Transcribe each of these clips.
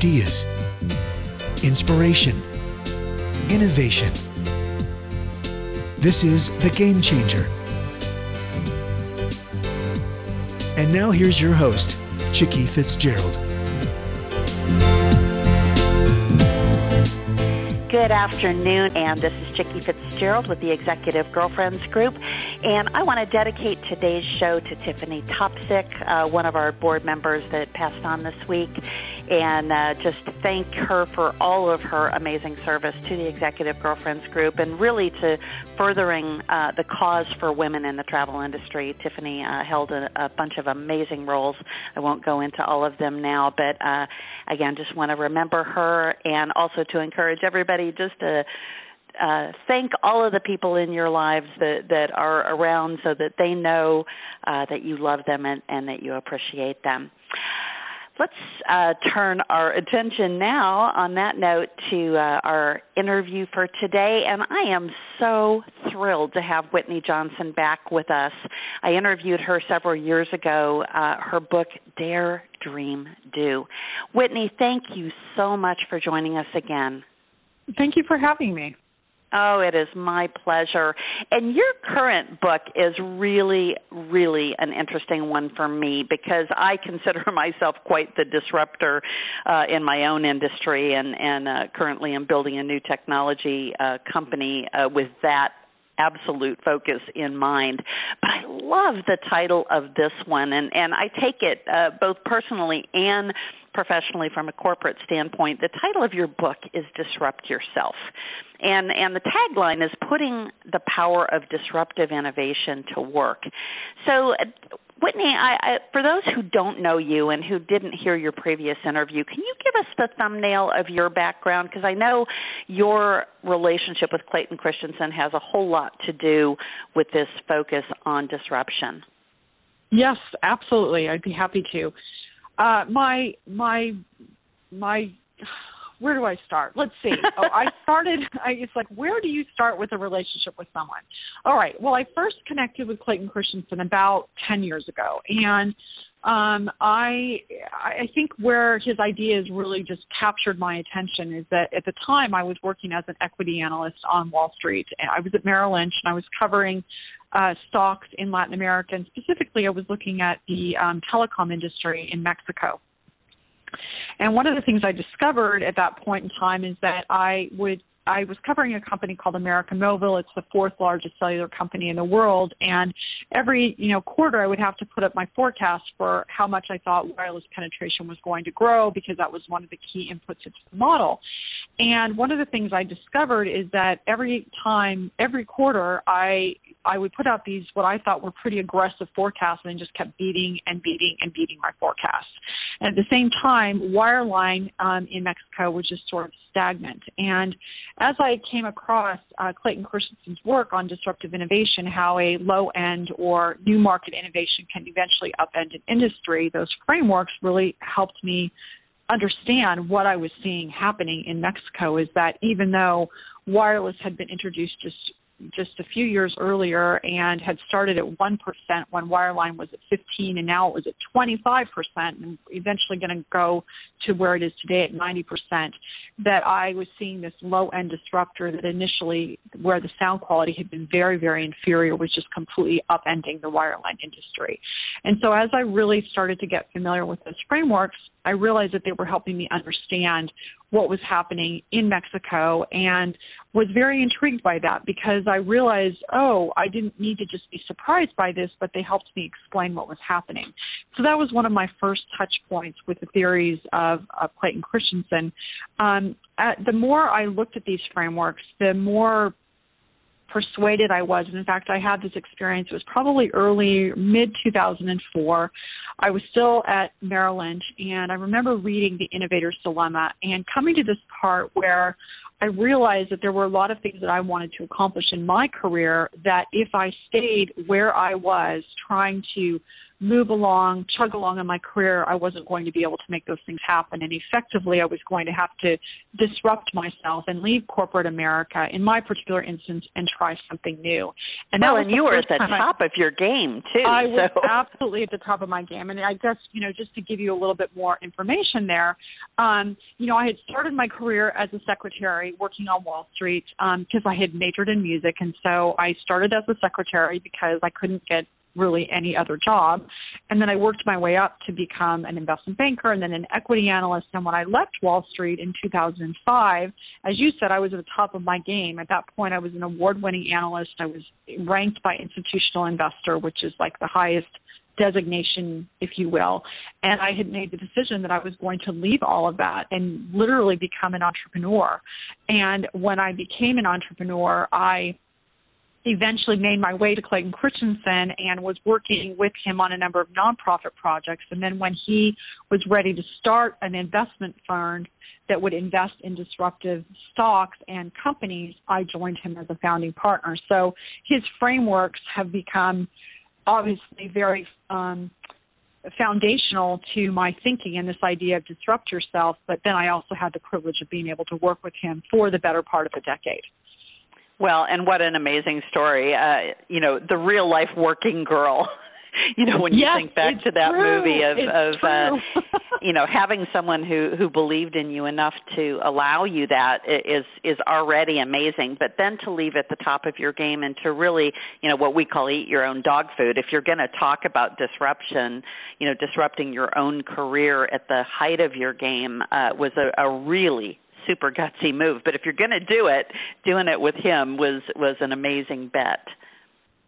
ideas, inspiration, innovation. This is The Game Changer. And now here's your host, Chicky Fitzgerald. Good afternoon, and this is Chicky Fitzgerald with the Executive Girlfriends Group. And I want to dedicate today's show to Tiffany Topsick, uh, one of our board members that passed on this week, and uh, just thank her for all of her amazing service to the Executive Girlfriends Group and really to furthering uh, the cause for women in the travel industry. Tiffany uh, held a, a, bunch of amazing roles. I won't go into all of them now, but uh, again, just want to remember her and also to encourage everybody just to uh, thank all of the people in your lives that, that are around so that they know uh, that you love them and, and that you appreciate them. Let's uh, turn our attention now, on that note, to uh, our interview for today. And I am so thrilled to have Whitney Johnson back with us. I interviewed her several years ago, uh, her book, Dare, Dream, Do. Whitney, thank you so much for joining us again. Thank you for having me. Oh, it is my pleasure. And your current book is really, really an interesting one for me because I consider myself quite the disruptor uh, in my own industry, and and uh, currently I'm building a new technology uh, company uh, with that absolute focus in mind. But I love the title of this one, and and I take it uh, both personally and professionally from a corporate standpoint. The title of your book is Disrupt Yourself. And and the tagline is putting the power of disruptive innovation to work. So Whitney, I, I, for those who don't know you and who didn't hear your previous interview, can you give us the thumbnail of your background? Because I know your relationship with Clayton Christensen has a whole lot to do with this focus on disruption. Yes, absolutely. I'd be happy to. Uh, my my my where do I start? Let's see. oh, I started. I, it's like where do you start with a relationship with someone? All right. Well, I first connected with Clayton Christensen about ten years ago, and um, I I think where his ideas really just captured my attention is that at the time I was working as an equity analyst on Wall Street. I was at Merrill Lynch and I was covering uh, stocks in Latin America, and specifically I was looking at the um, telecom industry in Mexico. And one of the things I discovered at that point in time is that I would I was covering a company called América Móvil. It's the fourth largest cellular company in the world, and every you know quarter I would have to put up my forecast for how much I thought wireless penetration was going to grow because that was one of the key inputs into the model. And one of the things I discovered is that every time, every quarter, I I would put out these what I thought were pretty aggressive forecasts and just kept beating and beating and beating my forecasts. And at the same time, wireline um, in Mexico was just sort of stagnant. And as I came across uh, Clayton Christensen's work on disruptive innovation, how a low end or new market innovation can eventually upend an industry, those frameworks really helped me understand what I was seeing happening in Mexico is that even though wireless had been introduced just just a few years earlier and had started at 1% when wireline was at 15 and now it was at 25% and eventually going to go to where it is today at 90% that I was seeing this low end disruptor that initially where the sound quality had been very very inferior was just completely upending the wireline industry. And so as I really started to get familiar with those frameworks I realized that they were helping me understand what was happening in Mexico and was very intrigued by that because I realized, oh, I didn't need to just be surprised by this, but they helped me explain what was happening. So that was one of my first touch points with the theories of, of Clayton Christensen. Um, at, the more I looked at these frameworks, the more persuaded I was. In fact, I had this experience. It was probably early, mid 2004. I was still at Merrill Lynch, and I remember reading The Innovator's Dilemma and coming to this part where I realized that there were a lot of things that I wanted to accomplish in my career that if I stayed where I was trying to move along, chug along in my career, I wasn't going to be able to make those things happen. And effectively, I was going to have to disrupt myself and leave corporate America, in my particular instance, and try something new. And well, and you were at the top I, of your game too. I so. was absolutely at the top of my game. And I guess you know, just to give you a little bit more information there, um, you know, I had started my career as a secretary working on Wall Street because um, I had majored in music, and so I started as a secretary because I couldn't get really any other job. And then I worked my way up to become an investment banker and then an equity analyst. And when I left Wall Street in 2005, as you said, I was at the top of my game. At that point, I was an award winning analyst. I was ranked by Institutional Investor, which is like the highest designation, if you will. And I had made the decision that I was going to leave all of that and literally become an entrepreneur. And when I became an entrepreneur, I eventually made my way to Clayton Christensen and was working with him on a number of nonprofit projects. And then when he was ready to start an investment fund that would invest in disruptive stocks and companies, I joined him as a founding partner. So his frameworks have become obviously very um, foundational to my thinking and this idea of disrupt yourself. But then I also had the privilege of being able to work with him for the better part of a decade. Well, and what an amazing story. Uh, you know, the real life working girl. you know, when you yes, think back to that true. movie of it's of uh you know, having someone who who believed in you enough to allow you that is is already amazing, but then to leave at the top of your game and to really, you know, what we call eat your own dog food. If you're going to talk about disruption, you know, disrupting your own career at the height of your game uh was a, a really super gutsy move. But if you're going to do it, doing it with him was was an amazing bet.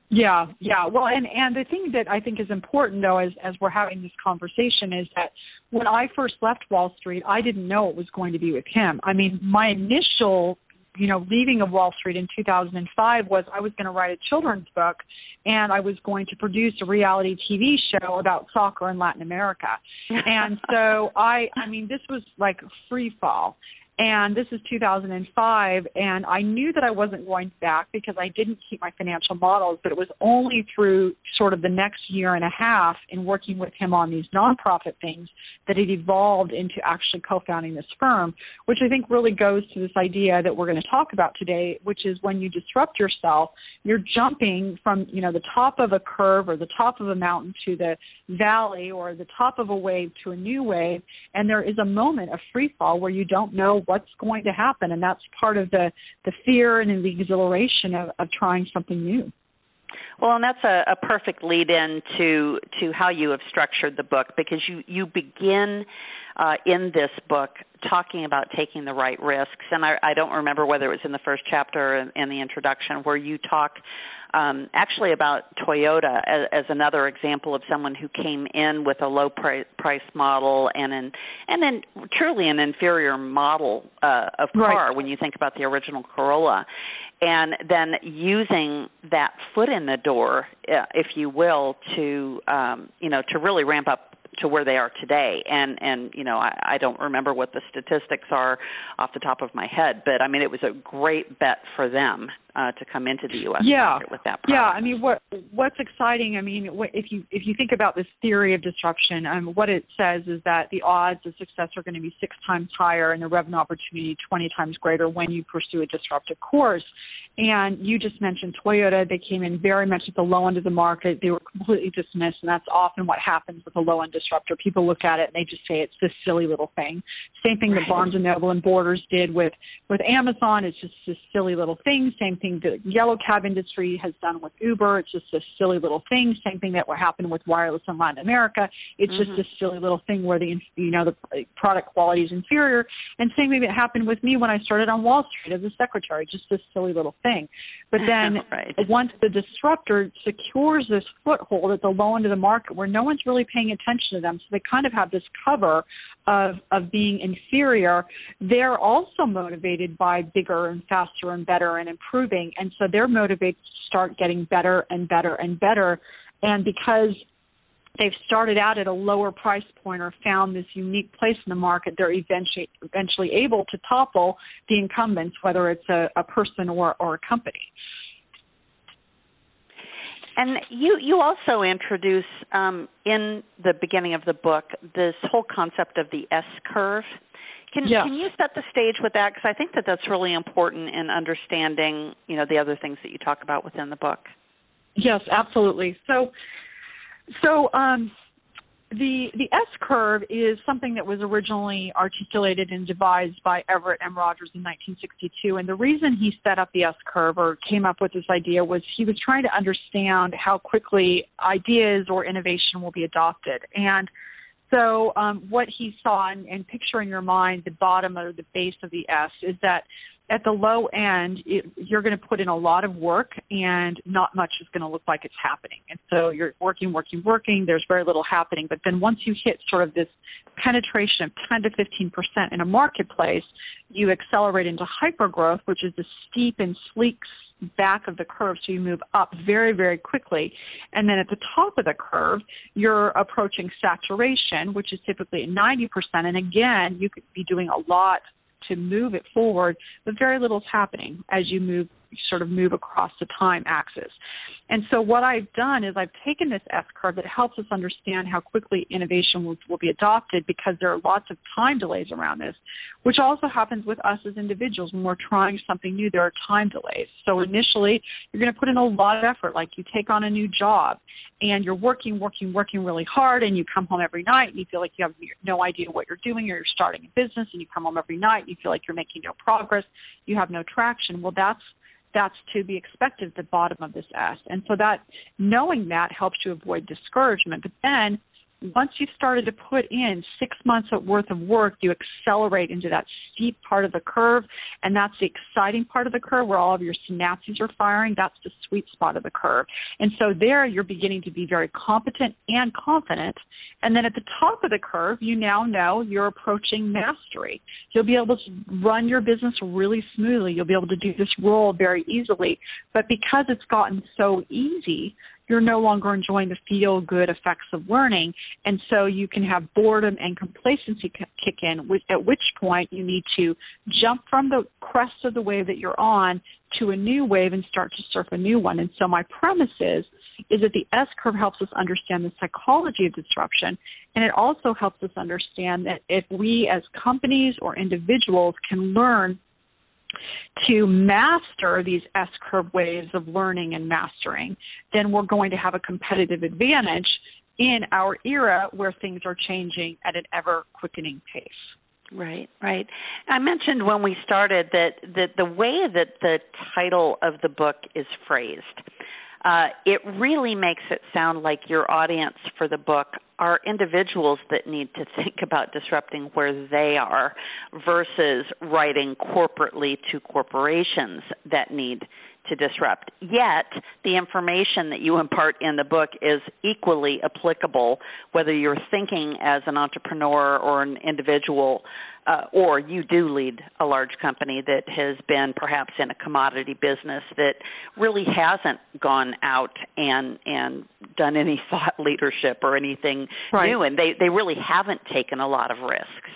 Yeah, yeah. Well, and and the thing that I think is important though, as as we're having this conversation, is that when I first left Wall Street, I didn't know it was going to be with him. I mean, my initial you know, leaving of Wall Street in 2005 was I was going to write a children's book and I was going to produce a reality TV show about soccer in Latin America. and so I I mean this was like free fall. And this is 2005, and I knew that I wasn't going back because I didn't keep my financial models, but it was only through sort of the next year and a half in working with him on these nonprofit things that it evolved into actually co-founding this firm, which I think really goes to this idea that we're going to talk about today, which is when you disrupt yourself, you're jumping from, you know, the top of a curve or the top of a mountain to the valley or the top of a wave to a new wave, and there is a moment of free fall where you don't know what's going to happen, and that's part of the the fear and the exhilaration of, of trying something new. Well, and that's a, a perfect lead in to to how you have structured the book because you you begin uh, in this book talking about taking the right risks, and I, I don't remember whether it was in the first chapter in, in the introduction where you talk um, actually about Toyota as, as another example of someone who came in with a low price, price model and an and then truly an inferior model uh, of car right. when you think about the original Corolla, and then using that foot in the door, uh, if you will, to um, you know to really ramp up to where they are today. And and you know, I, I don't remember what the statistics are off the top of my head, but I mean, it was a great bet for them uh, to come into the U.S. Yeah. market with that. Product. Yeah, I mean, what what's exciting? I mean, if you if you think about this theory of disruption, um, what it says is that the odds of success are going to be six times higher and the revenue opportunity twenty times greater when you pursue a disruptive course. And you just mentioned Toyota. They came in very much at the low end of the market. They were completely dismissed, and that's often what happens with a low end disruptor. People look at it and they just say it's this silly little thing. Same thing right. that Barnes and Noble and Borders did with with Amazon. It's just this silly little thing. Same thing the yellow cab industry has done with Uber. It's just a silly little thing. Same thing that will happen with wireless in Latin America. It's mm-hmm. just a silly little thing where the you know the product quality is inferior. And same thing that happened with me when I started on Wall Street as a secretary. Just this silly little thing. But then right. once the disruptor secures this foothold at the low end of the market where no one's really paying attention to them, so they kind of have this cover of of being inferior, they're also motivated by bigger and faster and better and improving, and so they're motivated to start getting better and better and better. And because they've started out at a lower price point or found this unique place in the market, they're eventually eventually able to topple the incumbents, whether it's a, a person or, or a company. And you you also introduce um, in the beginning of the book this whole concept of the S curve. Can can you set the stage with that? Because I think that that's really important in understanding you know the other things that you talk about within the book. Yes, absolutely. So so um, the the S curve is something that was originally articulated and devised by Everett M. Rogers in 1962, and the reason he set up the S curve or came up with this idea was he was trying to understand how quickly ideas or innovation will be adopted. And so, um, what he saw, and, and picture in your mind the bottom or the base of the S, is that at the low end, it, you're going to put in a lot of work and not much is going to look like it's happening. And so you're working, working, working. There's very little happening. But then once you hit sort of this penetration of 10 to 15% in a marketplace, you accelerate into hypergrowth, which is the steep and sleek back of the curve so you move up very very quickly. And then at the top of the curve you're approaching saturation which is typically at 90% and again you could be doing a lot to move it forward, but very little is happening as you move sort of move across the time axis. And so what I've done is I've taken this S curve that helps us understand how quickly innovation will, will be adopted because there are lots of time delays around this, which also happens with us as individuals when we're trying something new. There are time delays. So initially, you're going to put in a lot of effort, like you take on a new job and you're working, working, working really hard, and you come home every night and you feel like you have no idea what you're doing, or you're starting a business and you come home every night and you feel like you're making no progress, you have no traction. Well, that's that's to be expected at the bottom of this S. And so that knowing that helps you avoid discouragement. But then once you've started to put in six months worth of work, you accelerate into that steep part of the curve, and that's the exciting part of the curve where all of your synapses are firing. That's the sweet spot of the curve. And so there you're beginning to be very competent and confident. And then at the top of the curve, you now know you're approaching mastery. You'll be able to run your business really smoothly. You'll be able to do this role very easily. But because it's gotten so easy, you're no longer enjoying the feel good effects of learning. And so you can have boredom and complacency kick in, at which point you need to jump from the crest of the wave that you're on to a new wave and start to surf a new one. And so my premise is, is that the S curve helps us understand the psychology of disruption, and it also helps us understand that if we as companies or individuals can learn to master these S curve ways of learning and mastering, then we're going to have a competitive advantage in our era where things are changing at an ever quickening pace. Right, right. I mentioned when we started that, that the way that the title of the book is phrased uh, it really makes it sound like your audience for the book are individuals that need to think about disrupting where they are versus writing corporately to corporations that need to disrupt. Yet, the information that you impart in the book is equally applicable whether you're thinking as an entrepreneur or an individual uh, or you do lead a large company that has been perhaps in a commodity business that really hasn't gone out and and done any thought leadership or anything right. new and they they really haven't taken a lot of risks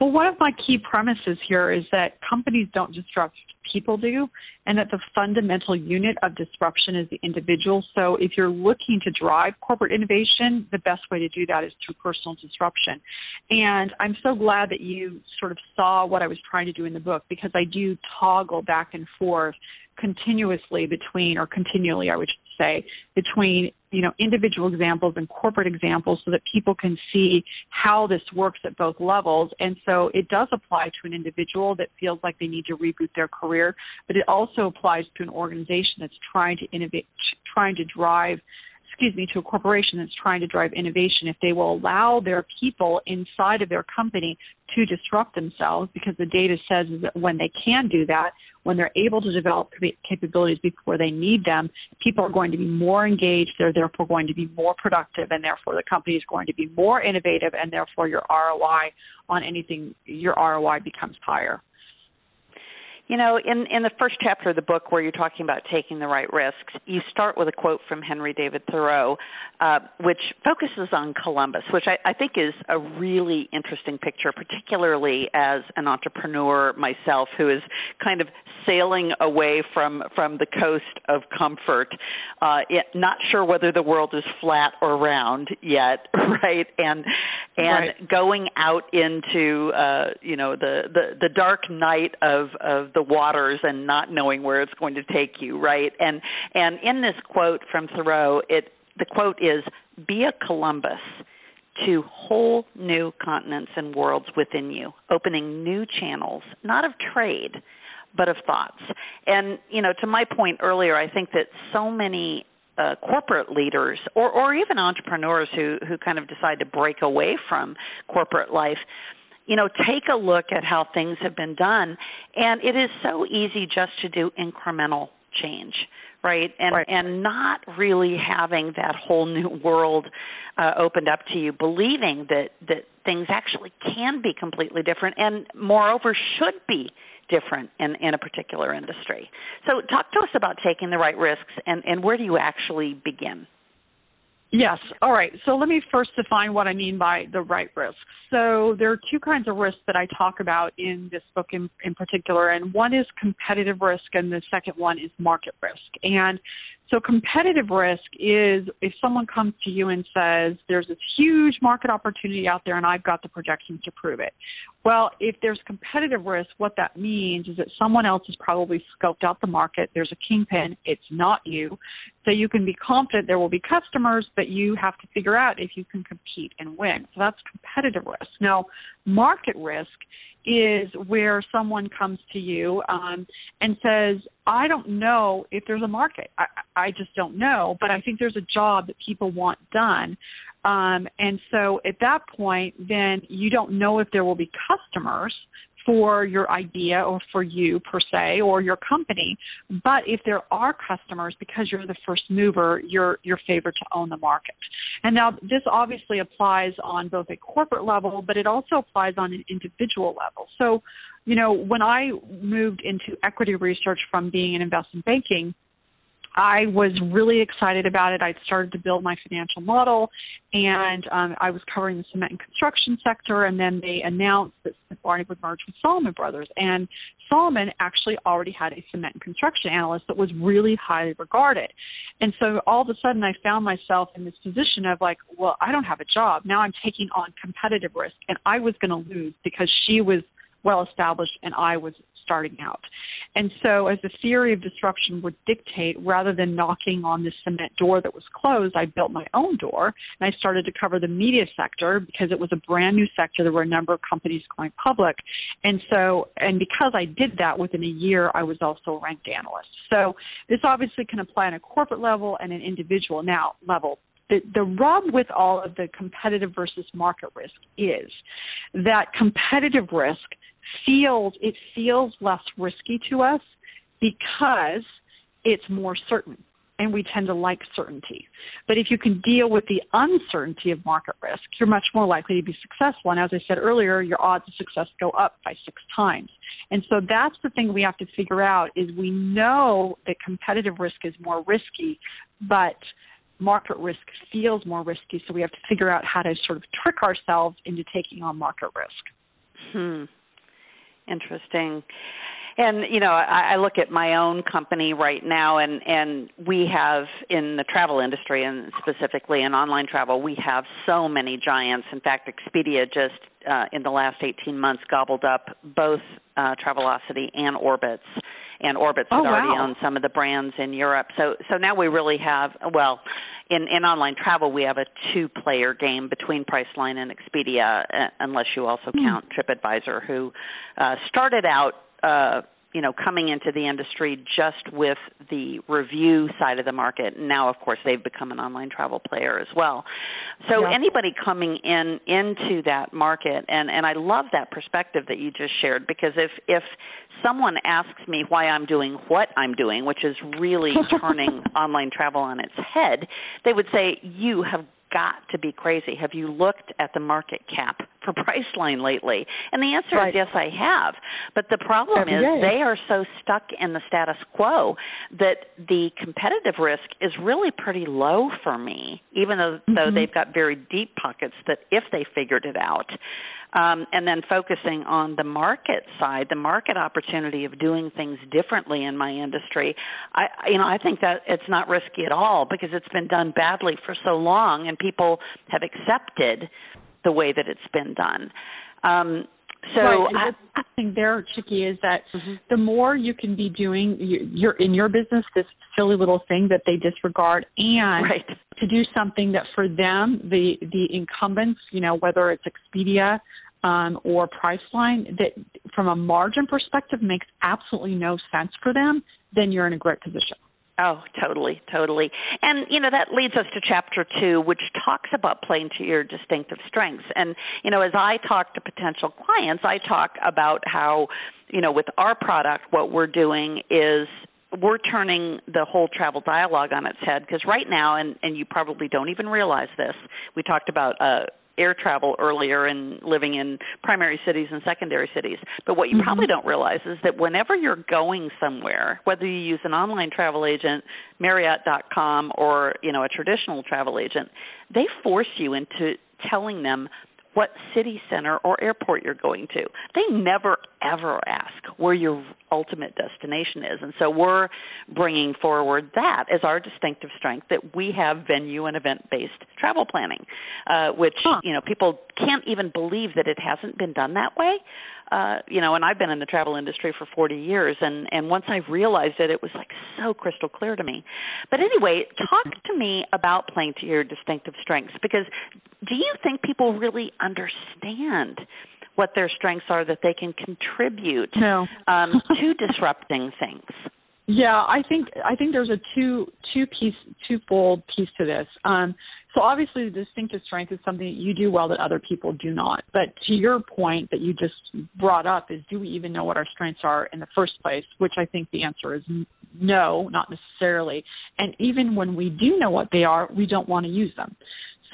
well, one of my key premises here is that companies don't disrupt people do, and that the fundamental unit of disruption is the individual. So if you're looking to drive corporate innovation, the best way to do that is through personal disruption. And I'm so glad that you sort of saw what I was trying to do in the book because I do toggle back and forth continuously between, or continually, I would say, between you know individual examples and corporate examples, so that people can see how this works at both levels. And so it does apply to an individual that feels like they need to reboot their career, but it also applies to an organization that's trying to innovate, trying to drive excuse me, to a corporation that's trying to drive innovation, if they will allow their people inside of their company to disrupt themselves, because the data says that when they can do that, when they're able to develop capabilities before they need them, people are going to be more engaged, they're therefore going to be more productive, and therefore the company is going to be more innovative, and therefore your ROI on anything, your ROI becomes higher. You know, in in the first chapter of the book, where you're talking about taking the right risks, you start with a quote from Henry David Thoreau, uh, which focuses on Columbus, which I, I think is a really interesting picture, particularly as an entrepreneur myself, who is kind of sailing away from from the coast of comfort, uh, it, not sure whether the world is flat or round yet, right? And and right. going out into uh, you know the, the the dark night of of the waters and not knowing where it's going to take you, right? And and in this quote from Thoreau, it the quote is, "Be a Columbus." to whole new continents and worlds within you, opening new channels, not of trade, but of thoughts. And, you know, to my point earlier, I think that so many uh, corporate leaders or, or even entrepreneurs who, who kind of decide to break away from corporate life, you know, take a look at how things have been done. And it is so easy just to do incremental change right and right. and not really having that whole new world uh, opened up to you believing that that things actually can be completely different and moreover should be different in, in a particular industry. So, talk to us about taking the right risks and, and where do you actually begin? Yes. All right. So let me first define what I mean by the right risks. So there are two kinds of risks that I talk about in this book in, in particular, and one is competitive risk, and the second one is market risk. And so competitive risk is if someone comes to you and says, there's this huge market opportunity out there and I've got the projections to prove it. Well, if there's competitive risk, what that means is that someone else has probably scoped out the market. There's a kingpin. It's not you. So you can be confident there will be customers, but you have to figure out if you can compete and win. So that's competitive risk. Now, market risk is where someone comes to you um, and says, I don't know if there's a market. I, I just don't know, but I think there's a job that people want done. Um, and so at that point, then you don't know if there will be customers for your idea or for you per se or your company. But if there are customers, because you're the first mover, you're you're favored to own the market. And now this obviously applies on both a corporate level, but it also applies on an individual level. So, you know, when I moved into equity research from being in investment banking, I was really excited about it. I'd started to build my financial model, and um, I was covering the cement and construction sector. And then they announced that Smith Barney would merge with Salomon Brothers, and Salomon actually already had a cement and construction analyst that was really highly regarded. And so all of a sudden, I found myself in this position of like, well, I don't have a job now. I'm taking on competitive risk, and I was going to lose because she was well established and I was starting out. And so, as the theory of disruption would dictate, rather than knocking on this cement door that was closed, I built my own door and I started to cover the media sector because it was a brand new sector. There were a number of companies going public. And so, and because I did that within a year, I was also a ranked analyst. So, this obviously can apply on a corporate level and an individual now level the, the rub with all of the competitive versus market risk is that competitive risk feels it feels less risky to us because it's more certain and we tend to like certainty. But if you can deal with the uncertainty of market risk, you're much more likely to be successful. And as I said earlier, your odds of success go up by six times. And so that's the thing we have to figure out is we know that competitive risk is more risky, but market risk feels more risky. So we have to figure out how to sort of trick ourselves into taking on market risk. Hmm. Interesting. And you know, I, I look at my own company right now, and and we have in the travel industry, and specifically in online travel, we have so many giants. In fact, Expedia just uh, in the last 18 months gobbled up both uh, Travelocity and Orbitz, and Orbitz oh, had already wow. owned some of the brands in Europe. So so now we really have well in, in online travel, we have a two-player game between Priceline and Expedia, uh, unless you also hmm. count TripAdvisor, who uh, started out, uh, you know, coming into the industry just with the review side of the market. Now, of course, they've become an online travel player as well. So yeah. anybody coming in into that market, and and I love that perspective that you just shared because if if someone asks me why I'm doing what I'm doing, which is really turning online travel on its head, they would say, You have got to be crazy. Have you looked at the market cap for Priceline lately? And the answer right. is yes, I have. But the problem Every is day. they are so stuck in the status quo that the competitive risk is really pretty low for me, even though, mm-hmm. though they've got very deep pockets that if they figured it out, um, and then focusing on the market side, the market opportunity of doing things differently in my industry. I, you know, I think that it's not risky at all because it's been done badly for so long, and people have accepted the way that it's been done. Um, so right. I, the thing there, Chicky, is that mm-hmm. the more you can be doing you're in your business this silly little thing that they disregard, and right. to do something that for them the the incumbents, you know, whether it's Expedia um, or Priceline, that from a margin perspective makes absolutely no sense for them, then you're in a great position. Oh, totally, totally. And, you know, that leads us to chapter two, which talks about playing to your distinctive strengths. And, you know, as I talk to potential clients, I talk about how, you know, with our product, what we're doing is we're turning the whole travel dialogue on its head because right now, and, and you probably don't even realize this, we talked about uh, air travel earlier and living in primary cities and secondary cities. But what you mm-hmm. probably don't realize is that whenever you're going somewhere, whether you use an online travel agent, Marriott.com, or you know a traditional travel agent, they force you into telling them what city center or airport you're going to. They never ever ask where your ultimate destination is. And so we're bringing forward that as our distinctive strength that we have venue and event based travel planning, uh, which, huh. you know, people can't even believe that it hasn't been done that way. Uh, you know, and I've been in the travel industry for 40 years, and and once I realized it, it was like so crystal clear to me. But anyway, talk to me about playing to your distinctive strengths because do you think people really understand what their strengths are that they can contribute no. um, to disrupting things? Yeah, I think I think there's a two two piece twofold piece to this. Um, so obviously, the distinctive strength is something that you do well that other people do not. But to your point that you just brought up is, do we even know what our strengths are in the first place? Which I think the answer is no, not necessarily. And even when we do know what they are, we don't want to use them.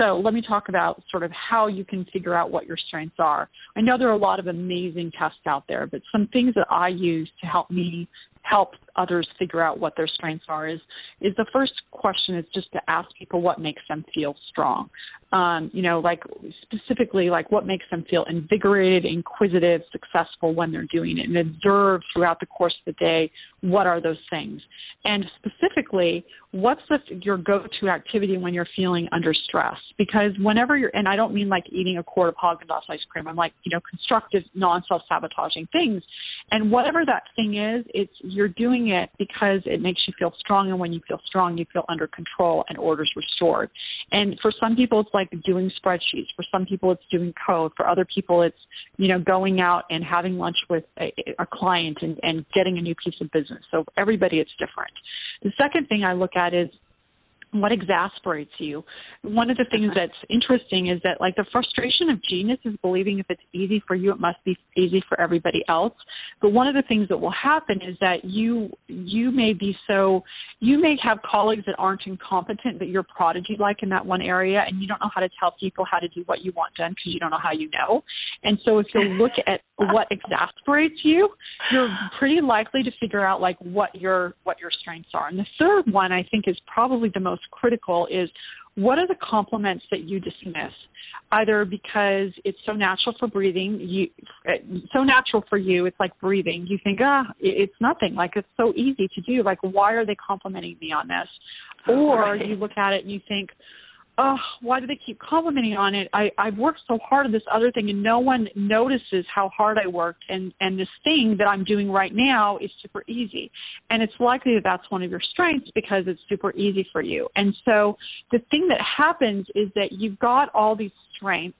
So let me talk about sort of how you can figure out what your strengths are. I know there are a lot of amazing tests out there, but some things that I use to help me help others figure out what their strengths are is is the first question is just to ask people what makes them feel strong um, you know, like specifically like what makes them feel invigorated, inquisitive, successful when they're doing it, and observe throughout the course of the day what are those things. And specifically, what's the, your go-to activity when you're feeling under stress? Because whenever you're, and I don't mean like eating a quart of Haagen-Dazs ice cream. I'm like, you know, constructive, non-self-sabotaging things. And whatever that thing is, it's you're doing it because it makes you feel strong, and when you feel strong, you feel under control and orders restored. And for some people, it's like doing spreadsheets. For some people, it's doing code. For other people, it's you know going out and having lunch with a, a client and, and getting a new piece of business. So everybody, it's different. The second thing I look at is what exasperates you. One of the things that's interesting is that like the frustration of genius is believing if it's easy for you, it must be easy for everybody else. But one of the things that will happen is that you you may be so you may have colleagues that aren't incompetent, but you're prodigy like in that one area, and you don't know how to tell people how to do what you want done because you don't know how you know. And so if you look at what exasperates you, you're pretty likely to figure out like what your what your strengths are. And the third one I think is probably the most critical is what are the compliments that you dismiss? Either because it's so natural for breathing, you so natural for you, it's like breathing. You think, ah, it's nothing. Like it's so easy to do. Like why are they complimenting me on this? Or right. you look at it and you think, oh, why do they keep complimenting on it? I, I've worked so hard on this other thing and no one notices how hard I worked and, and this thing that I'm doing right now is super easy. And it's likely that that's one of your strengths because it's super easy for you. And so the thing that happens is that you've got all these strengths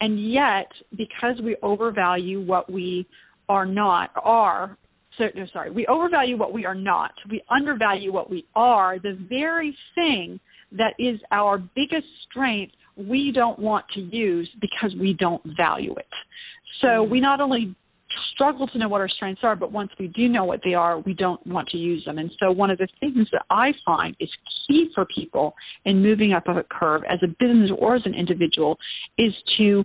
and yet because we overvalue what we are not, are, so, no, sorry, we overvalue what we are not, we undervalue what we are, the very thing that is our biggest strength we don't want to use because we don't value it. So mm-hmm. we not only struggle to know what our strengths are, but once we do know what they are, we don't want to use them. And so one of the things that I find is key for people in moving up a curve as a business or as an individual is to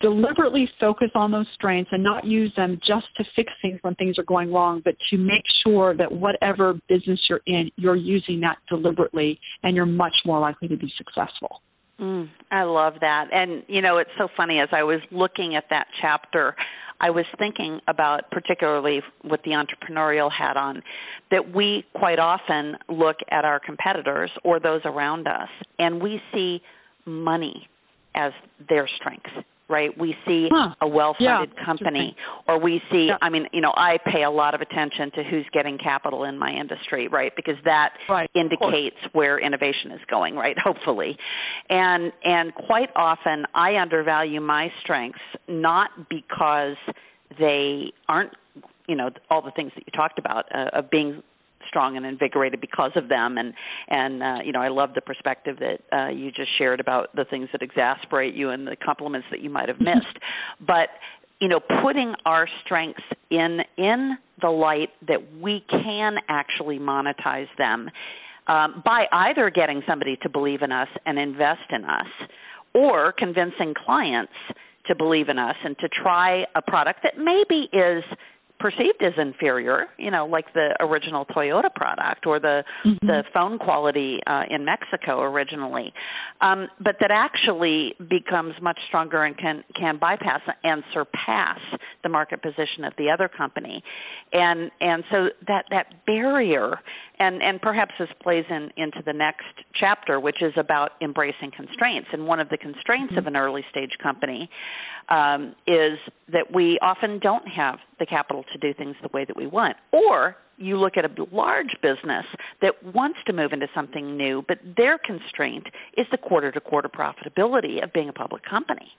deliberately focus on those strengths and not use them just to fix things when things are going wrong, but to make sure that whatever business you're in, you're using that deliberately and you're much more likely to be successful. Mm, I love that. And, you know, it's so funny as I was looking at that chapter, I was thinking about, particularly with the entrepreneurial hat on, that we quite often look at our competitors or those around us and we see money as their strength right? We see huh. a well-funded yeah, company, or we see. Yeah. I mean, you know, I pay a lot of attention to who's getting capital in my industry, right? Because that right. indicates where innovation is going, right? Hopefully, and and quite often I undervalue my strengths not because they aren't you know all the things that you talked about uh, of being strong and invigorated because of them. And and uh, you know I love the perspective that uh, you just shared about the things that exasperate you and the compliments that you might have missed. But you know putting our strengths in in the light that we can actually monetize them um, by either getting somebody to believe in us and invest in us or convincing clients to believe in us and to try a product that maybe is perceived as inferior, you know, like the original Toyota product or the mm-hmm. the phone quality uh, in Mexico originally, um, but that actually becomes much stronger and can can bypass and surpass the market position of the other company, and and so that that barrier and and perhaps this plays in into the next chapter, which is about embracing constraints. And one of the constraints mm-hmm. of an early stage company um, is that we often don't have the capital to do things the way that we want, or you look at a large business that wants to move into something new, but their constraint is the quarter to quarter profitability of being a public company,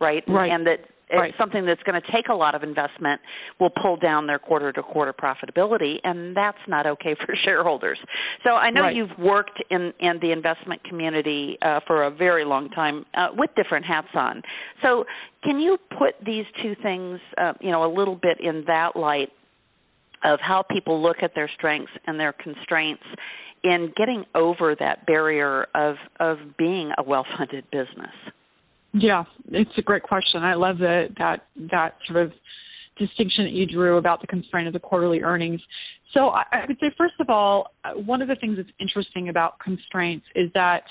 right? Right. And that right. something that's going to take a lot of investment will pull down their quarter to quarter profitability, and that's not okay for shareholders. So I know right. you've worked in in the investment community uh, for a very long time uh, with different hats on. So can you put these two things, uh, you know, a little bit in that light of how people look at their strengths and their constraints in getting over that barrier of of being a well-funded business? Yeah, it's a great question. I love the, that that sort of distinction that you drew about the constraint of the quarterly earnings. So I, I would say, first of all, uh, one of the things that's interesting about constraints is that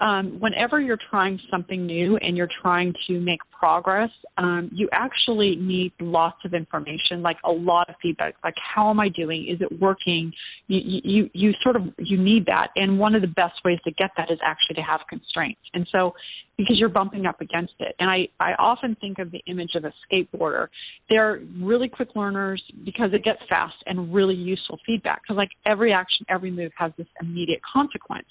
um, whenever you're trying something new and you're trying to make progress, um, you actually need lots of information, like a lot of feedback. Like, how am I doing? Is it working? You, you, you sort of you need that, and one of the best ways to get that is actually to have constraints. And so, because you're bumping up against it, and I I often think of the image of a skateboarder. They're really quick learners because it gets fast and really useful feedback. Because like every action, every move has this immediate consequence.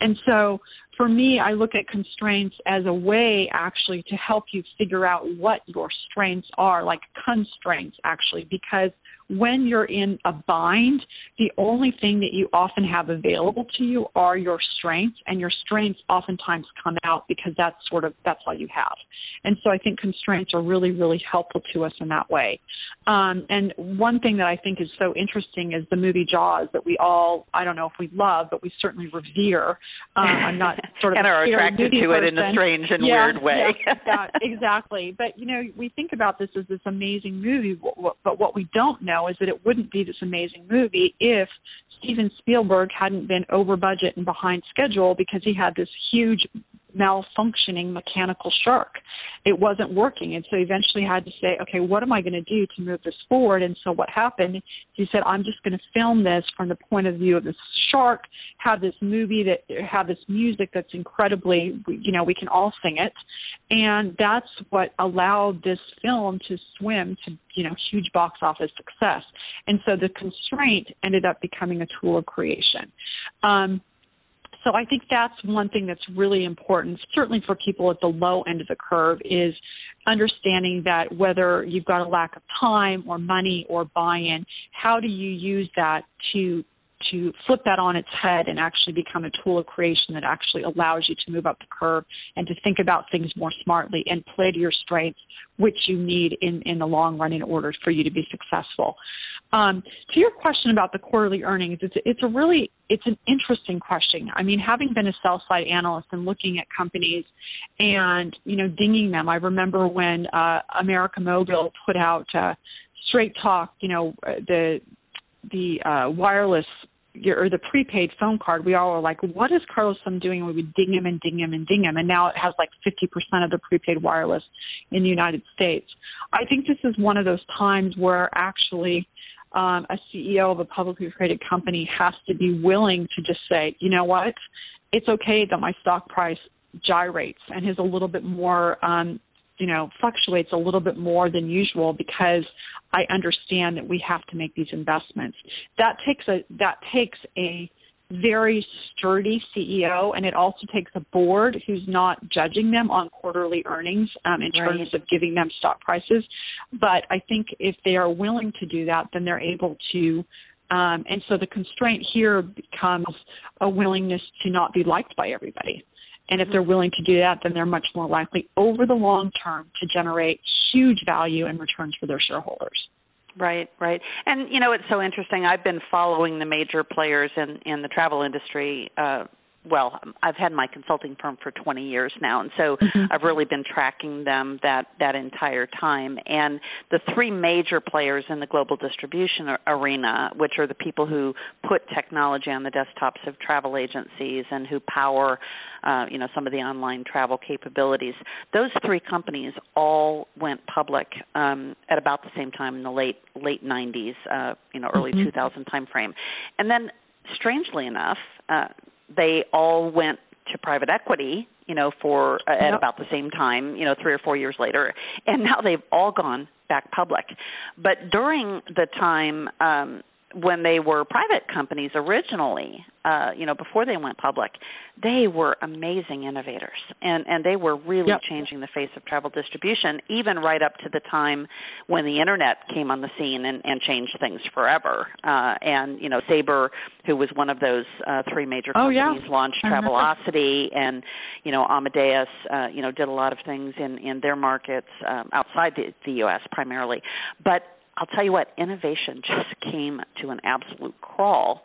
And so for me, I look at constraints as a way actually to help you figure out what your strengths are, like constraints actually, because when you're in a bind, the only thing that you often have available to you are your strengths, and your strengths oftentimes come out because that's sort of that's all you have. And so I think constraints are really, really helpful to us in that way. Um, and one thing that I think is so interesting is the movie Jaws that we all, I don't know if we love, but we certainly revere. Um, I'm not sort of and are attracted to person. it in a strange and yeah, weird way. yeah, yeah, exactly. But you know, we think about this as this amazing movie, but what we don't know is that it wouldn't be this amazing movie if Steven Spielberg hadn't been over budget and behind schedule because he had this huge malfunctioning mechanical shark. It wasn't working. And so eventually had to say, okay, what am I going to do to move this forward? And so what happened, he said, I'm just going to film this from the point of view of this shark, have this movie that, have this music that's incredibly, you know, we can all sing it. And that's what allowed this film to swim to, you know, huge box office success. And so the constraint ended up becoming a tool of creation. Um, so I think that's one thing that's really important, certainly for people at the low end of the curve, is understanding that whether you've got a lack of time or money or buy-in, how do you use that to to flip that on its head and actually become a tool of creation that actually allows you to move up the curve and to think about things more smartly and play to your strengths, which you need in, in the long run in order for you to be successful. Um, to your question about the quarterly earnings, it's it's a really it's an interesting question. I mean, having been a sell side analyst and looking at companies and you know dinging them, I remember when uh, América Móvil put out uh, Straight Talk, you know the the uh, wireless or the prepaid phone card, we all were like, what is Carlos Slim doing? We would ding him and ding him and ding him. And now it has like 50% of the prepaid wireless in the United States. I think this is one of those times where actually um, a CEO of a publicly traded company has to be willing to just say, you know what, it's okay that my stock price gyrates and is a little bit more, um, you know, fluctuates a little bit more than usual because I understand that we have to make these investments. That takes a that takes a very sturdy CEO, and it also takes a board who's not judging them on quarterly earnings um, in right. terms of giving them stock prices. But I think if they are willing to do that, then they're able to. Um, and so the constraint here becomes a willingness to not be liked by everybody. And if they're willing to do that, then they're much more likely over the long term to generate huge value and returns for their shareholders. Right, right. And you know, it's so interesting. I've been following the major players in in the travel industry uh well, I've had my consulting firm for 20 years now, and so mm-hmm. I've really been tracking them that that entire time. And the three major players in the global distribution arena, which are the people who put technology on the desktops of travel agencies and who power, uh, you know, some of the online travel capabilities, those three companies all went public um, at about the same time in the late late 90s, uh, you know, early mm-hmm. 2000 timeframe, and then strangely enough. Uh, they all went to private equity, you know, for uh, at yep. about the same time, you know, 3 or 4 years later, and now they've all gone back public. But during the time um when they were private companies originally, uh, you know, before they went public, they were amazing innovators, and and they were really yep. changing the face of travel distribution, even right up to the time when the internet came on the scene and, and changed things forever. Uh, and you know, Sabre, who was one of those uh, three major companies, oh, yeah. launched Travelocity, and you know, Amadeus, uh, you know, did a lot of things in in their markets um, outside the, the U.S. primarily, but I'll tell you what, innovation just came to an absolute crawl.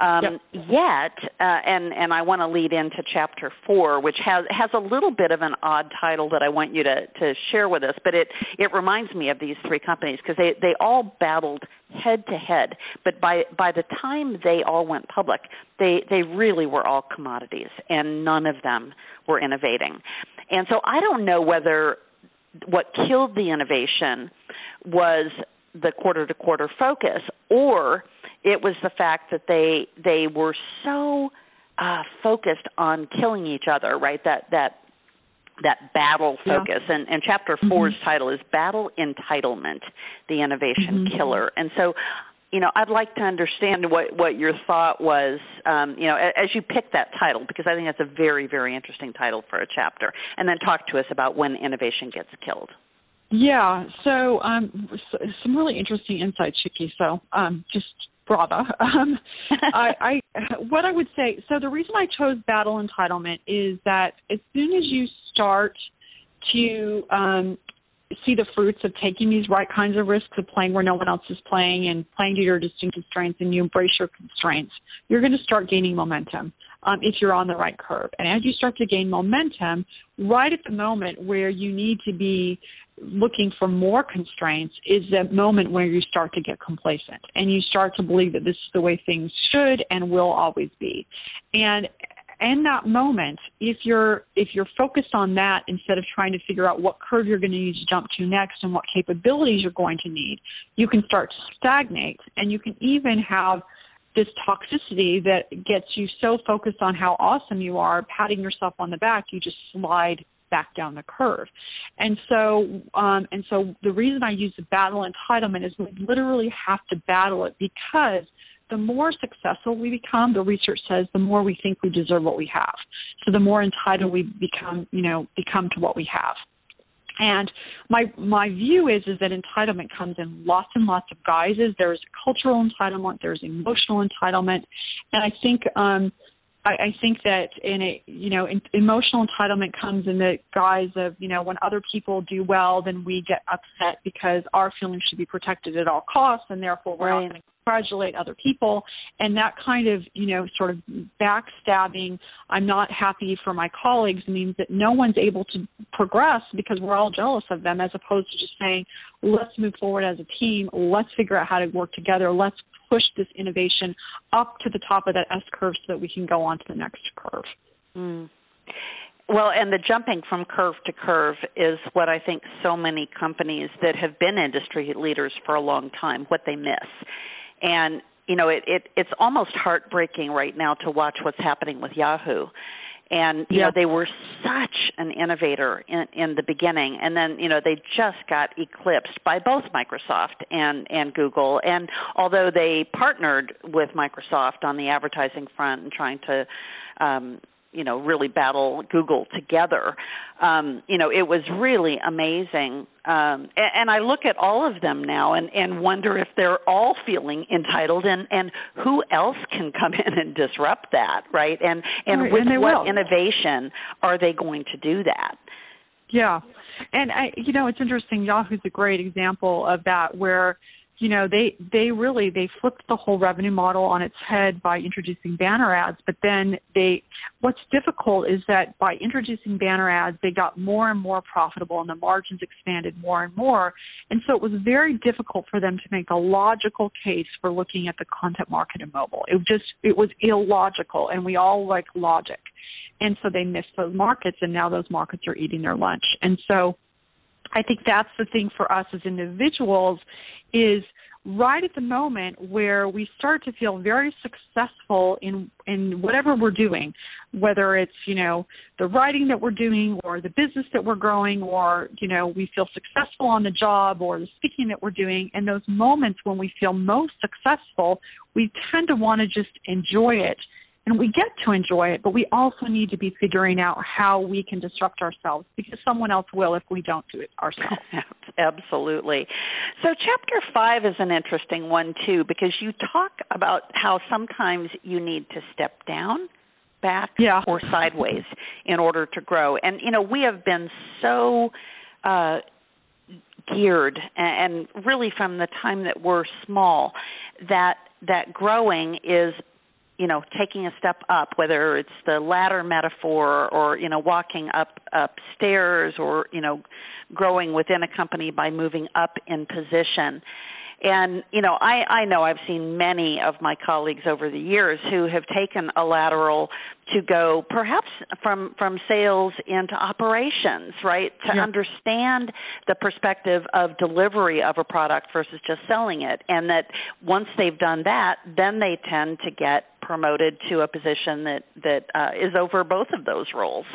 Um, yep. Yet, uh, and and I want to lead into chapter four, which has has a little bit of an odd title that I want you to to share with us. But it it reminds me of these three companies because they they all battled head to head. But by by the time they all went public, they they really were all commodities, and none of them were innovating. And so I don't know whether what killed the innovation was the quarter to quarter focus or it was the fact that they they were so uh focused on killing each other right that that that battle focus yeah. and and chapter 4's mm-hmm. title is battle entitlement the innovation mm-hmm. killer and so you know i'd like to understand what what your thought was um you know as you pick that title because i think that's a very very interesting title for a chapter and then talk to us about when innovation gets killed yeah, so um, some really interesting insights, Chicky. So um, just brava. Um, I, I, what I would say. So the reason I chose battle entitlement is that as soon as you start to um, see the fruits of taking these right kinds of risks of playing where no one else is playing and playing to your distinctive strengths and you embrace your constraints, you're going to start gaining momentum um, if you're on the right curve. And as you start to gain momentum, right at the moment where you need to be looking for more constraints is that moment where you start to get complacent and you start to believe that this is the way things should and will always be. And in that moment, if you're if you're focused on that instead of trying to figure out what curve you're going to need to jump to next and what capabilities you're going to need, you can start to stagnate and you can even have this toxicity that gets you so focused on how awesome you are, patting yourself on the back, you just slide back down the curve. And so, um, and so the reason I use the battle entitlement is we literally have to battle it because the more successful we become, the research says, the more we think we deserve what we have. So the more entitled we become, you know, become to what we have. And my my view is is that entitlement comes in lots and lots of guises. There's cultural entitlement, there's emotional entitlement, and I think um, I, I think that in a you know in, emotional entitlement comes in the guise of you know when other people do well, then we get upset because our feelings should be protected at all costs, and therefore we're right. not going to congratulate other people. And that kind of you know sort of backstabbing, I'm not happy for my colleagues means that no one's able to progress because we're all jealous of them, as opposed to just saying let's move forward as a team, let's figure out how to work together, let's push this innovation up to the top of that S curve so that we can go on to the next curve. Mm. Well, and the jumping from curve to curve is what I think so many companies that have been industry leaders for a long time what they miss. And you know, it, it it's almost heartbreaking right now to watch what's happening with Yahoo and you yeah. know they were such an innovator in, in the beginning and then you know they just got eclipsed by both Microsoft and and Google and although they partnered with Microsoft on the advertising front and trying to um you know really battle Google together. Um, you know, it was really amazing. Um, and, and I look at all of them now and, and wonder if they're all feeling entitled, and and who else can come in and disrupt that, right? And and right, with and what will. innovation are they going to do that? Yeah, and I, you know, it's interesting. Yahoo's a great example of that, where you know they they really they flipped the whole revenue model on its head by introducing banner ads but then they what's difficult is that by introducing banner ads they got more and more profitable and the margins expanded more and more. And so it was very difficult for them to make a logical case for looking at the content market in mobile. It just it was illogical and we all like logic. And so they missed those markets and now those markets are eating their lunch. And so I think that's the thing for us as individuals is right at the moment where we start to feel very successful in in whatever we're doing whether it's you know the writing that we're doing or the business that we're growing or you know we feel successful on the job or the speaking that we're doing. And those moments when we feel most successful we tend to want to just enjoy it and we get to enjoy it, but we also need to be figuring out how we can disrupt ourselves because someone else will if we don't do it ourselves. Absolutely. So, chapter five is an interesting one, too, because you talk about how sometimes you need to step down. Back yeah. or sideways in order to grow. And, you know, we have been so uh, geared, and really from the time that we're small, that that growing is you know taking a step up whether it's the ladder metaphor or you know walking up upstairs or you know growing within a company by moving up in position and you know i i know i've seen many of my colleagues over the years who have taken a lateral to go perhaps from from sales into operations right? To Yeah. understand the perspective of delivery of a product versus just selling it. And that once they've done that then they tend to get promoted to a position that that uh, is over both of those roles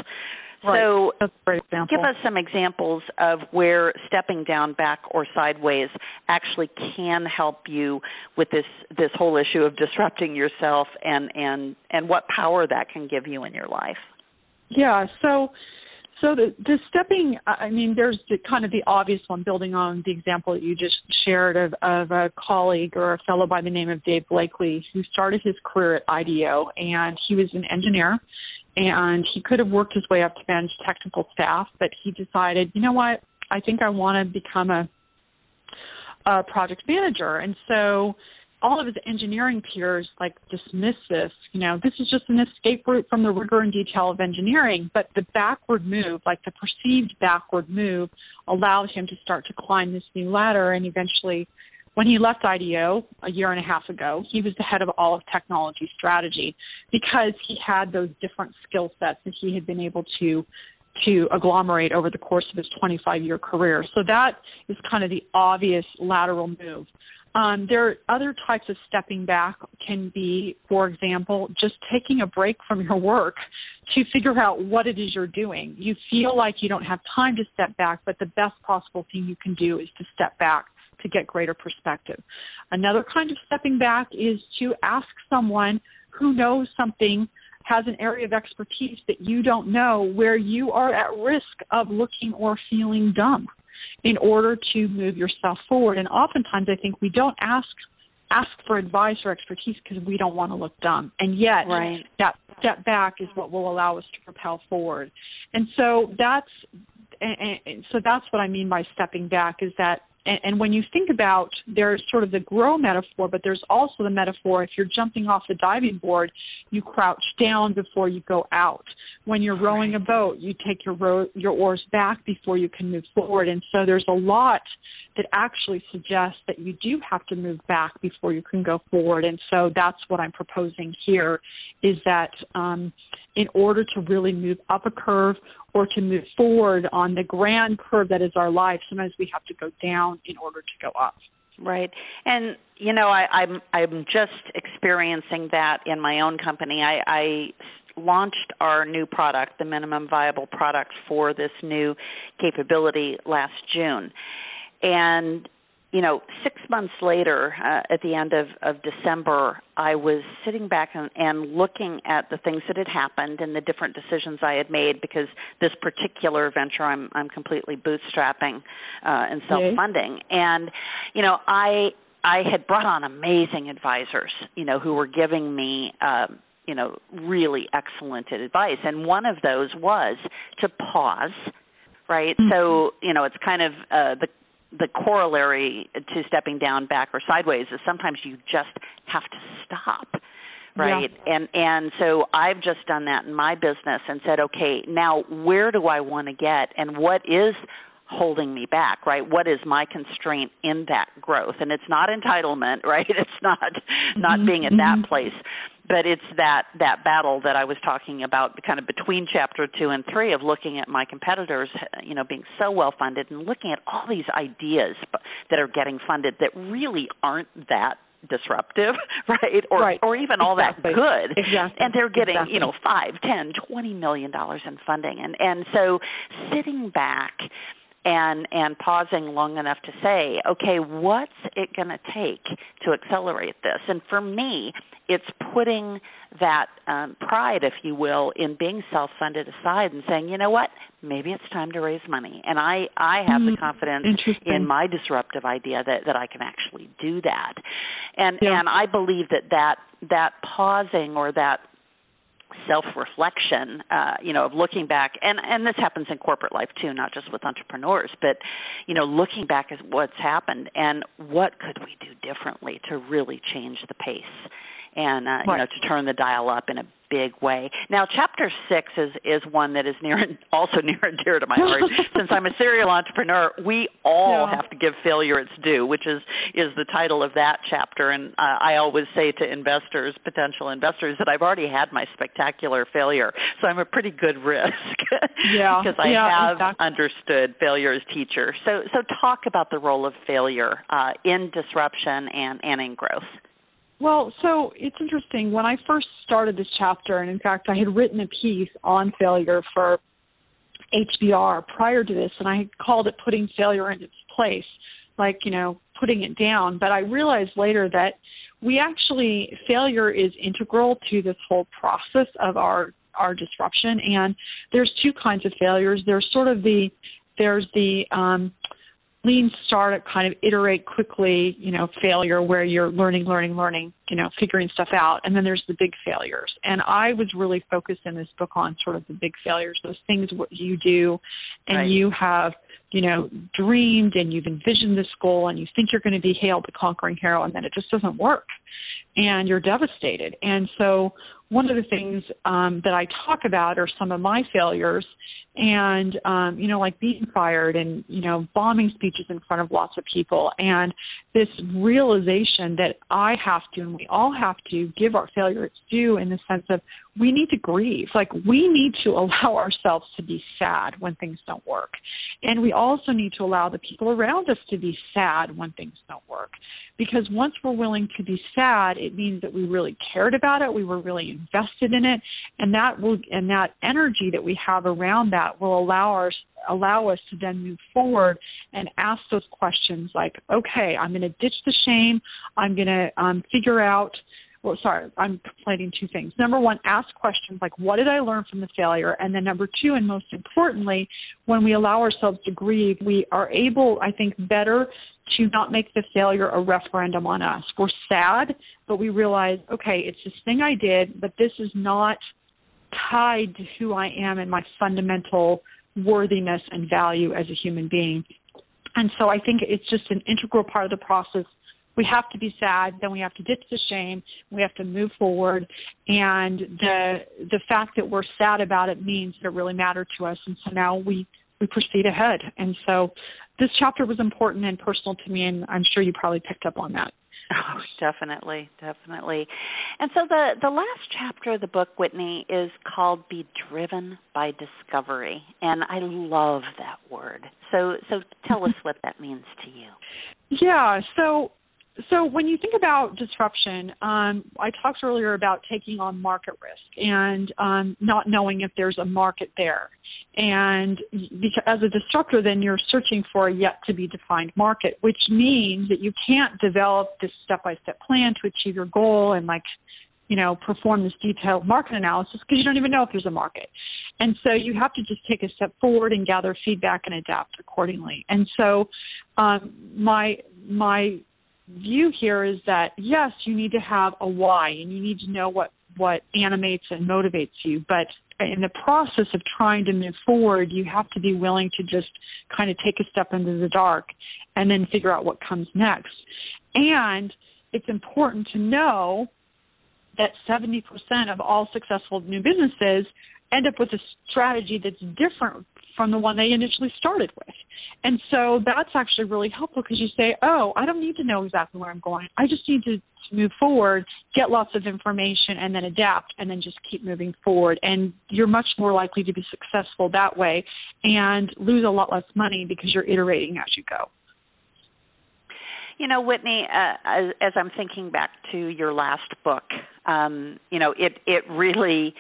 Right. so That's a great example. give us some examples of where stepping down back or sideways actually can help you with this this whole issue of disrupting yourself and and and what power that can give you in your life Yeah. So, so the, the stepping. I mean, there's the, kind of the obvious one, building on the example that you just shared of, of a colleague or a fellow by the name of Dave Blakely, who started his career at IDEO, and he was an engineer, and he could have worked his way up to manage technical staff, but he decided, you know what, I think I want to become a, a project manager, and so all of his engineering peers like dismiss this. You know, this is just an escape route from the rigor and detail of engineering. But the backward move, like the perceived backward move, allowed him to start to climb this new ladder. And eventually, when he left IDEO a year and a half ago, he was the head of all of technology strategy because he had those different skill sets that he had been able to to agglomerate over the course of his 25 year career. So that is kind of the obvious lateral move. Um, there are other types of stepping back can be, for example, just taking a break from your work to figure out what it is you're doing. You feel like you don't have time to step back, but the best possible thing you can do is to step back to get greater perspective. Another kind of stepping back is to ask someone who knows something has an area of expertise that you don't know where you are at risk of looking or feeling dumb in order to move yourself forward. And oftentimes I think we don't ask ask for advice or expertise because we don't want to look dumb. And yet right. that step back is what will allow us to propel forward. And so that's and, and so that's what I mean by stepping back is that and, and when you think about there's sort of the grow metaphor, but there's also the metaphor if you're jumping off the diving board, you crouch down before you go out. When you're rowing a boat, you take your row, your oars back before you can move forward. And so there's a lot that actually suggests that you do have to move back before you can go forward. And so that's what I'm proposing here is that um, in order to really move up a curve or to move forward on the grand curve that is our life, sometimes we have to go down in order to go up. Right, and you know, I, I'm I'm just experiencing that in my own company. I, I launched our new product, the minimum viable product for this new capability last June, and you know, six months later, uh, at the end of, of December, I was sitting back and, and looking at the things that had happened and the different decisions I had made because this particular venture I'm I'm completely bootstrapping uh, and self-funding, and you know, I I had brought on amazing advisors, you know, who were giving me. Um, you know, really excellent advice, and one of those was to pause right? Mm-hmm. So you know, it's kind of uh, the the corollary to stepping down back or sideways is sometimes you just have to stop right yeah. and and so i've just done that in my business and said okay now where do i want to get and what is holding me back right what is my constraint in that growth and it's not entitlement right it's not not mm-hmm. being at that mm-hmm. place but it's that that battle that I was talking about, kind of between chapter two and three, of looking at my competitors, you know, being so well funded, and looking at all these ideas that are getting funded that really aren't that disruptive, right? Or right. or even all exactly. that good. Exactly. And they're getting, exactly. you know, five, ten, twenty million dollars in funding. And and so sitting back and and pausing long enough to say, okay, what's it going to take to accelerate this? And for me, it's putting that um, pride, if you will, in being self-funded aside and saying, you know what, maybe it's time to raise money. And I I have mm, the confidence in my disruptive idea that that I can actually do that. And yeah. and I believe that that that pausing or that self reflection, uh, you know, of looking back, and and this happens in corporate life too, not just with entrepreneurs, but you know, looking back at what's happened and what could we do differently to really change the pace and uh, right. you know to turn the dial up in a big way. Now, chapter six is is one that is near and also near and dear to my heart. Since I'm a serial entrepreneur, we all yeah. have to give failure its due, which is is the title of that chapter. And uh, I always say to investors, potential investors, that I've already had my spectacular failure, so I'm a pretty good risk. yeah, because I yeah, have exactly. understood failure as teacher. So so talk about the role of failure uh, in disruption and and in growth. Well, so it's interesting. When I first started this chapter, and in fact, I had written a piece on failure for HBR prior to this, and I called it Putting Failure in Its Place, like, you know, putting it down. But I realized later that we actually, failure is integral to this whole process of our our disruption and there's two kinds of failures there's sort of the there's the um lean startup kind of iterate quickly, you know, failure where you're learning, learning, learning, you know, figuring stuff out. And then there's the big failures. And I was really focused in this book on sort of the big failures, those things what you do and right. you have, you know, dreamed and you've envisioned this goal and you think you're going to be hailed the conquering hero and then it just doesn't work and you're devastated. And so one of the things um, that I talk about are some of my failures and um, you know, like being fired and you know, bombing speeches in front of lots of people, and this realization that I have to, and we all have to, give our failure its due in the sense of we need to grieve. Like we need to allow ourselves to be sad when things don't work, and we also need to allow the people around us to be sad when things don't work because once we're willing to be sad it means that we really cared about it we were really invested in it and that will and that energy that we have around that will allow our allow us to then move forward and ask those questions like okay i'm going to ditch the shame i'm going to um, figure out well, sorry, I'm conflating two things. Number one, ask questions like, what did I learn from the failure? And then number two, and most importantly, when we allow ourselves to grieve, we are able, I think, better to not make the failure a referendum on us. We're sad, but we realize, okay, it's this thing I did, but this is not tied to who I am and my fundamental worthiness and value as a human being. And so I think it's just an integral part of the process. We have to be sad, then we have to ditch the shame, we have to move forward, and the the fact that we're sad about it means that it really mattered to us, and so now we we proceed ahead. And so this chapter was important and personal to me, and I'm sure you probably picked up on that. Oh, definitely, definitely. And so the the last chapter of the book, Whitney, is called "Be Driven by Discovery," and I love that word. So, so tell us what that means to you. Yeah. So, so when you think about disruption, um, I talked earlier about taking on market risk and um, not knowing if there's a market there. And as a disruptor, then you're searching for a yet to be defined market, which means that you can't develop this step by step plan to achieve your goal and like, you know, perform this detailed market analysis because you don't even know if there's a market. And so you have to just take a step forward and gather feedback and adapt accordingly. And so, um, my, my view here is that yes, you need to have a why and you need to know what, what animates and motivates you, but in the process of trying to move forward, you have to be willing to just kind of take a step into the dark and then figure out what comes next. And it's important to know that 70% of all successful new businesses end up with a strategy that's different from the one they initially started with. And so that's actually really helpful because you say, oh, I don't need to know exactly where I'm going. I just need to move forward, get lots of information, and then adapt, and then just keep moving forward. And you're much more likely to be successful that way and lose a lot less money because you're iterating as you go. You know, Whitney, uh, as, as I'm thinking back to your last book, um, you know, it it really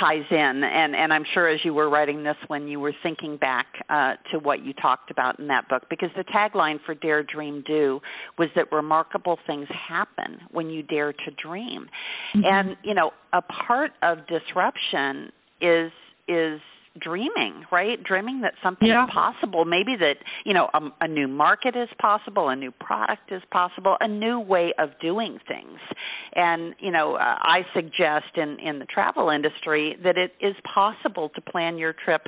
ties in and and I'm sure as you were writing this one you were thinking back uh, to what you talked about in that book because the tagline for Dare Dream Do was that remarkable things happen when you dare to dream. Mm-hmm. And you know, a part of disruption is is dreaming, right? Dreaming that something yeah. is possible. Maybe that, you know, a, a new market is possible, a new product is possible, a new way of doing things. And, you know, uh, I suggest in, in the travel industry that it is possible to plan your trip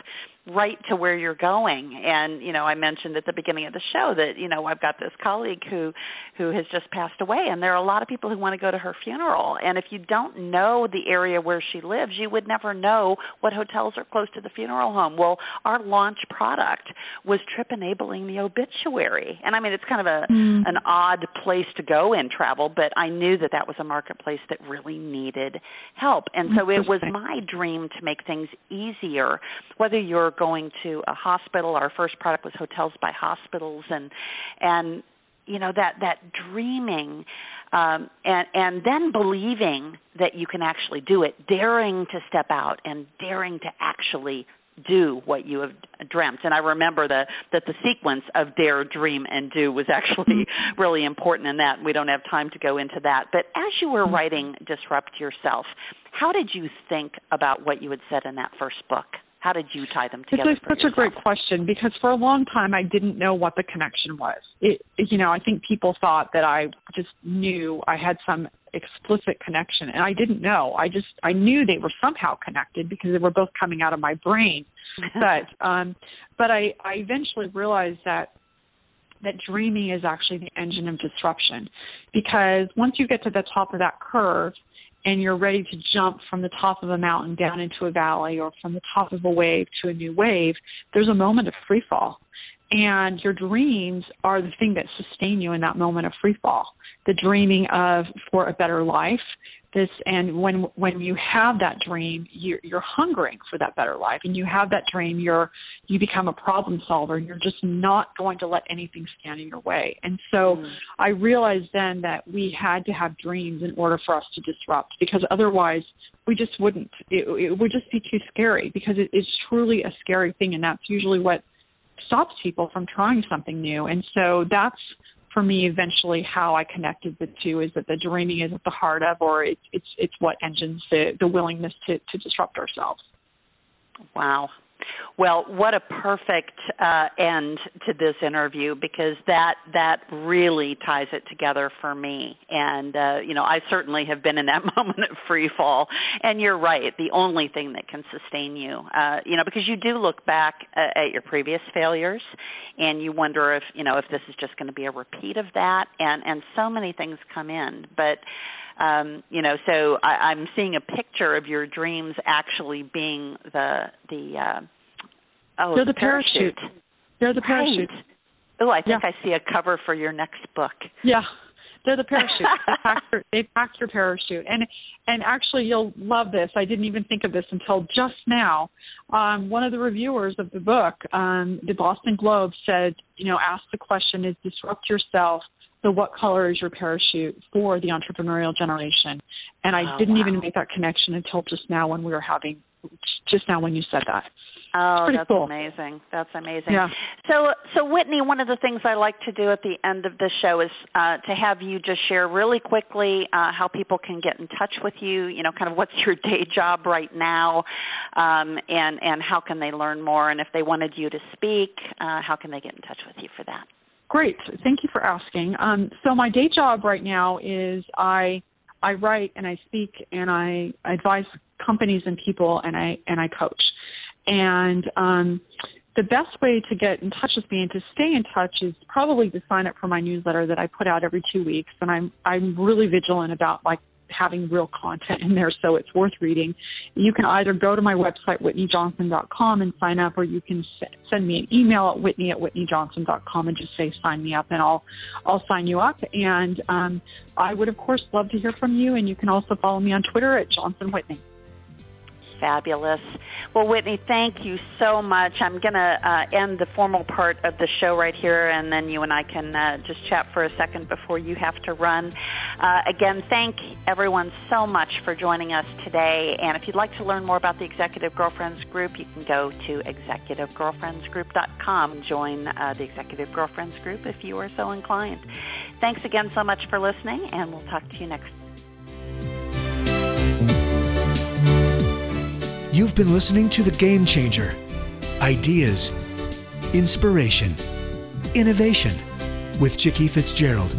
right to where you're going. And you know i mentioned at the beginning of the show that you know i've got this colleague who who has just passed away and there are a lot of people who want to go to her funeral. And if you don't know the area where she lives you would never know what hotels are close to the funeral home. Well our launch product was trip enabling the obituary. And i mean it's kind of a mm. an odd place to go in travel but i knew that that was a marketplace that really needed help. And so it was my dream to make things easier. Whether you're going to a hospital. Our first product was hotels by hospitals, and and you know that that dreaming um, and and then believing that you can actually do it, daring to step out and daring to actually do what you have dreamt. And I remember the, that the sequence of dare, dream, and do was actually really important in that. We don't have time to go into that. But as you were writing Disrupt Yourself, how did you think about what you had said in that first book? How did you tie them together? It's such a great question because for a long time I didn't know what the connection was. It, you know, I think people thought that I just knew I had some explicit connection, and I didn't know. I just I knew they were somehow connected because they were both coming out of my brain. but um, but I I eventually realized that that dreaming is actually the engine of disruption because once you get to the top of that curve and you're ready to jump from the top of a mountain down into a valley or from the top of a wave to a new wave, there's a moment of free fall. And your dreams are the thing that sustain you in that moment of free fall. The dreaming of for a better life, this and when when you have that dream you're, you're hungering for that better life. And you have that dream you're you become a problem solver and you're just not going to let anything stand in your way. And so mm. i realized then that we had to have dreams in order for us to disrupt because otherwise we just wouldn't it, it would just be too scary because it is truly a scary thing and that's usually what stops people from trying something new. And so that's for me eventually how I connected the two. Is that the dreaming? Is at the heart of, or it's it's it's what engines the the willingness to to disrupt ourselves. Wow, well, what a perfect uh, end to this interview because that that really ties it together for me. And uh, you know, I certainly have been in that moment of free fall. And you're right, the only thing that can sustain you, uh, you know, because you do look back uh, at your previous failures, and you wonder if you know if this is just going to be a repeat of that. And and so many things come in, but um, you know, so I, I'm seeing a picture of your dreams actually being the the uh, oh they're the parachute. parachute. They're the parachute. Right. Oh, I think Yeah. I see a cover for your next book. Yeah, they're the parachute. they, pack your, they pack your parachute, and and actually you'll love this. I didn't even think of this until just now. Um, one of the reviewers of the book, um, the Boston Globe, said, you know, ask the question: Is disrupt yourself? So what color is your parachute for the entrepreneurial generation? And I Oh, didn't wow. even make that connection until just now when we were having, just now when you said that. Oh, that's cool. amazing. That's amazing. Yeah. So, so Whitney, one of the things I like to do at the end of the show is uh, to have you just share really quickly uh, how people can get in touch with you. You know, kind of what's your day job right now, um, and and how can they learn more? And if they wanted you to speak, uh, how can they get in touch with you for that? Great. Thank you for asking. Um, so my day job right now is I I write and I speak and I I advise companies and people and I and I coach. And um, the best way to get in touch with me and to stay in touch is probably to sign up for my newsletter that I put out every two weeks. And I'm I'm really vigilant about like having real content in there, so it's worth reading. You can either go to my website whitneyjohnson.com and sign up, or you can send me an email at whitney at whitneyjohnson.com and just say sign me up, and I'll I'll sign you up. And um, I would of course love to hear from you, and you can also follow me on Twitter at Johnson Whitney. Fabulous. Well, Whitney, thank you so much. I'm going to uh, end the formal part of the show right here, and then you and I can uh, just chat for a second before you have to run. Uh, again, thank everyone so much for joining us today. And if you'd like to learn more about the Executive Girlfriends Group, you can go to executivegirlfriendsgroup.com. Join uh, the Executive Girlfriends Group if you are so inclined. Thanks again so much for listening, and we'll talk to you next You've been listening to The Game Changer Ideas, Inspiration, Innovation with Chicky Fitzgerald.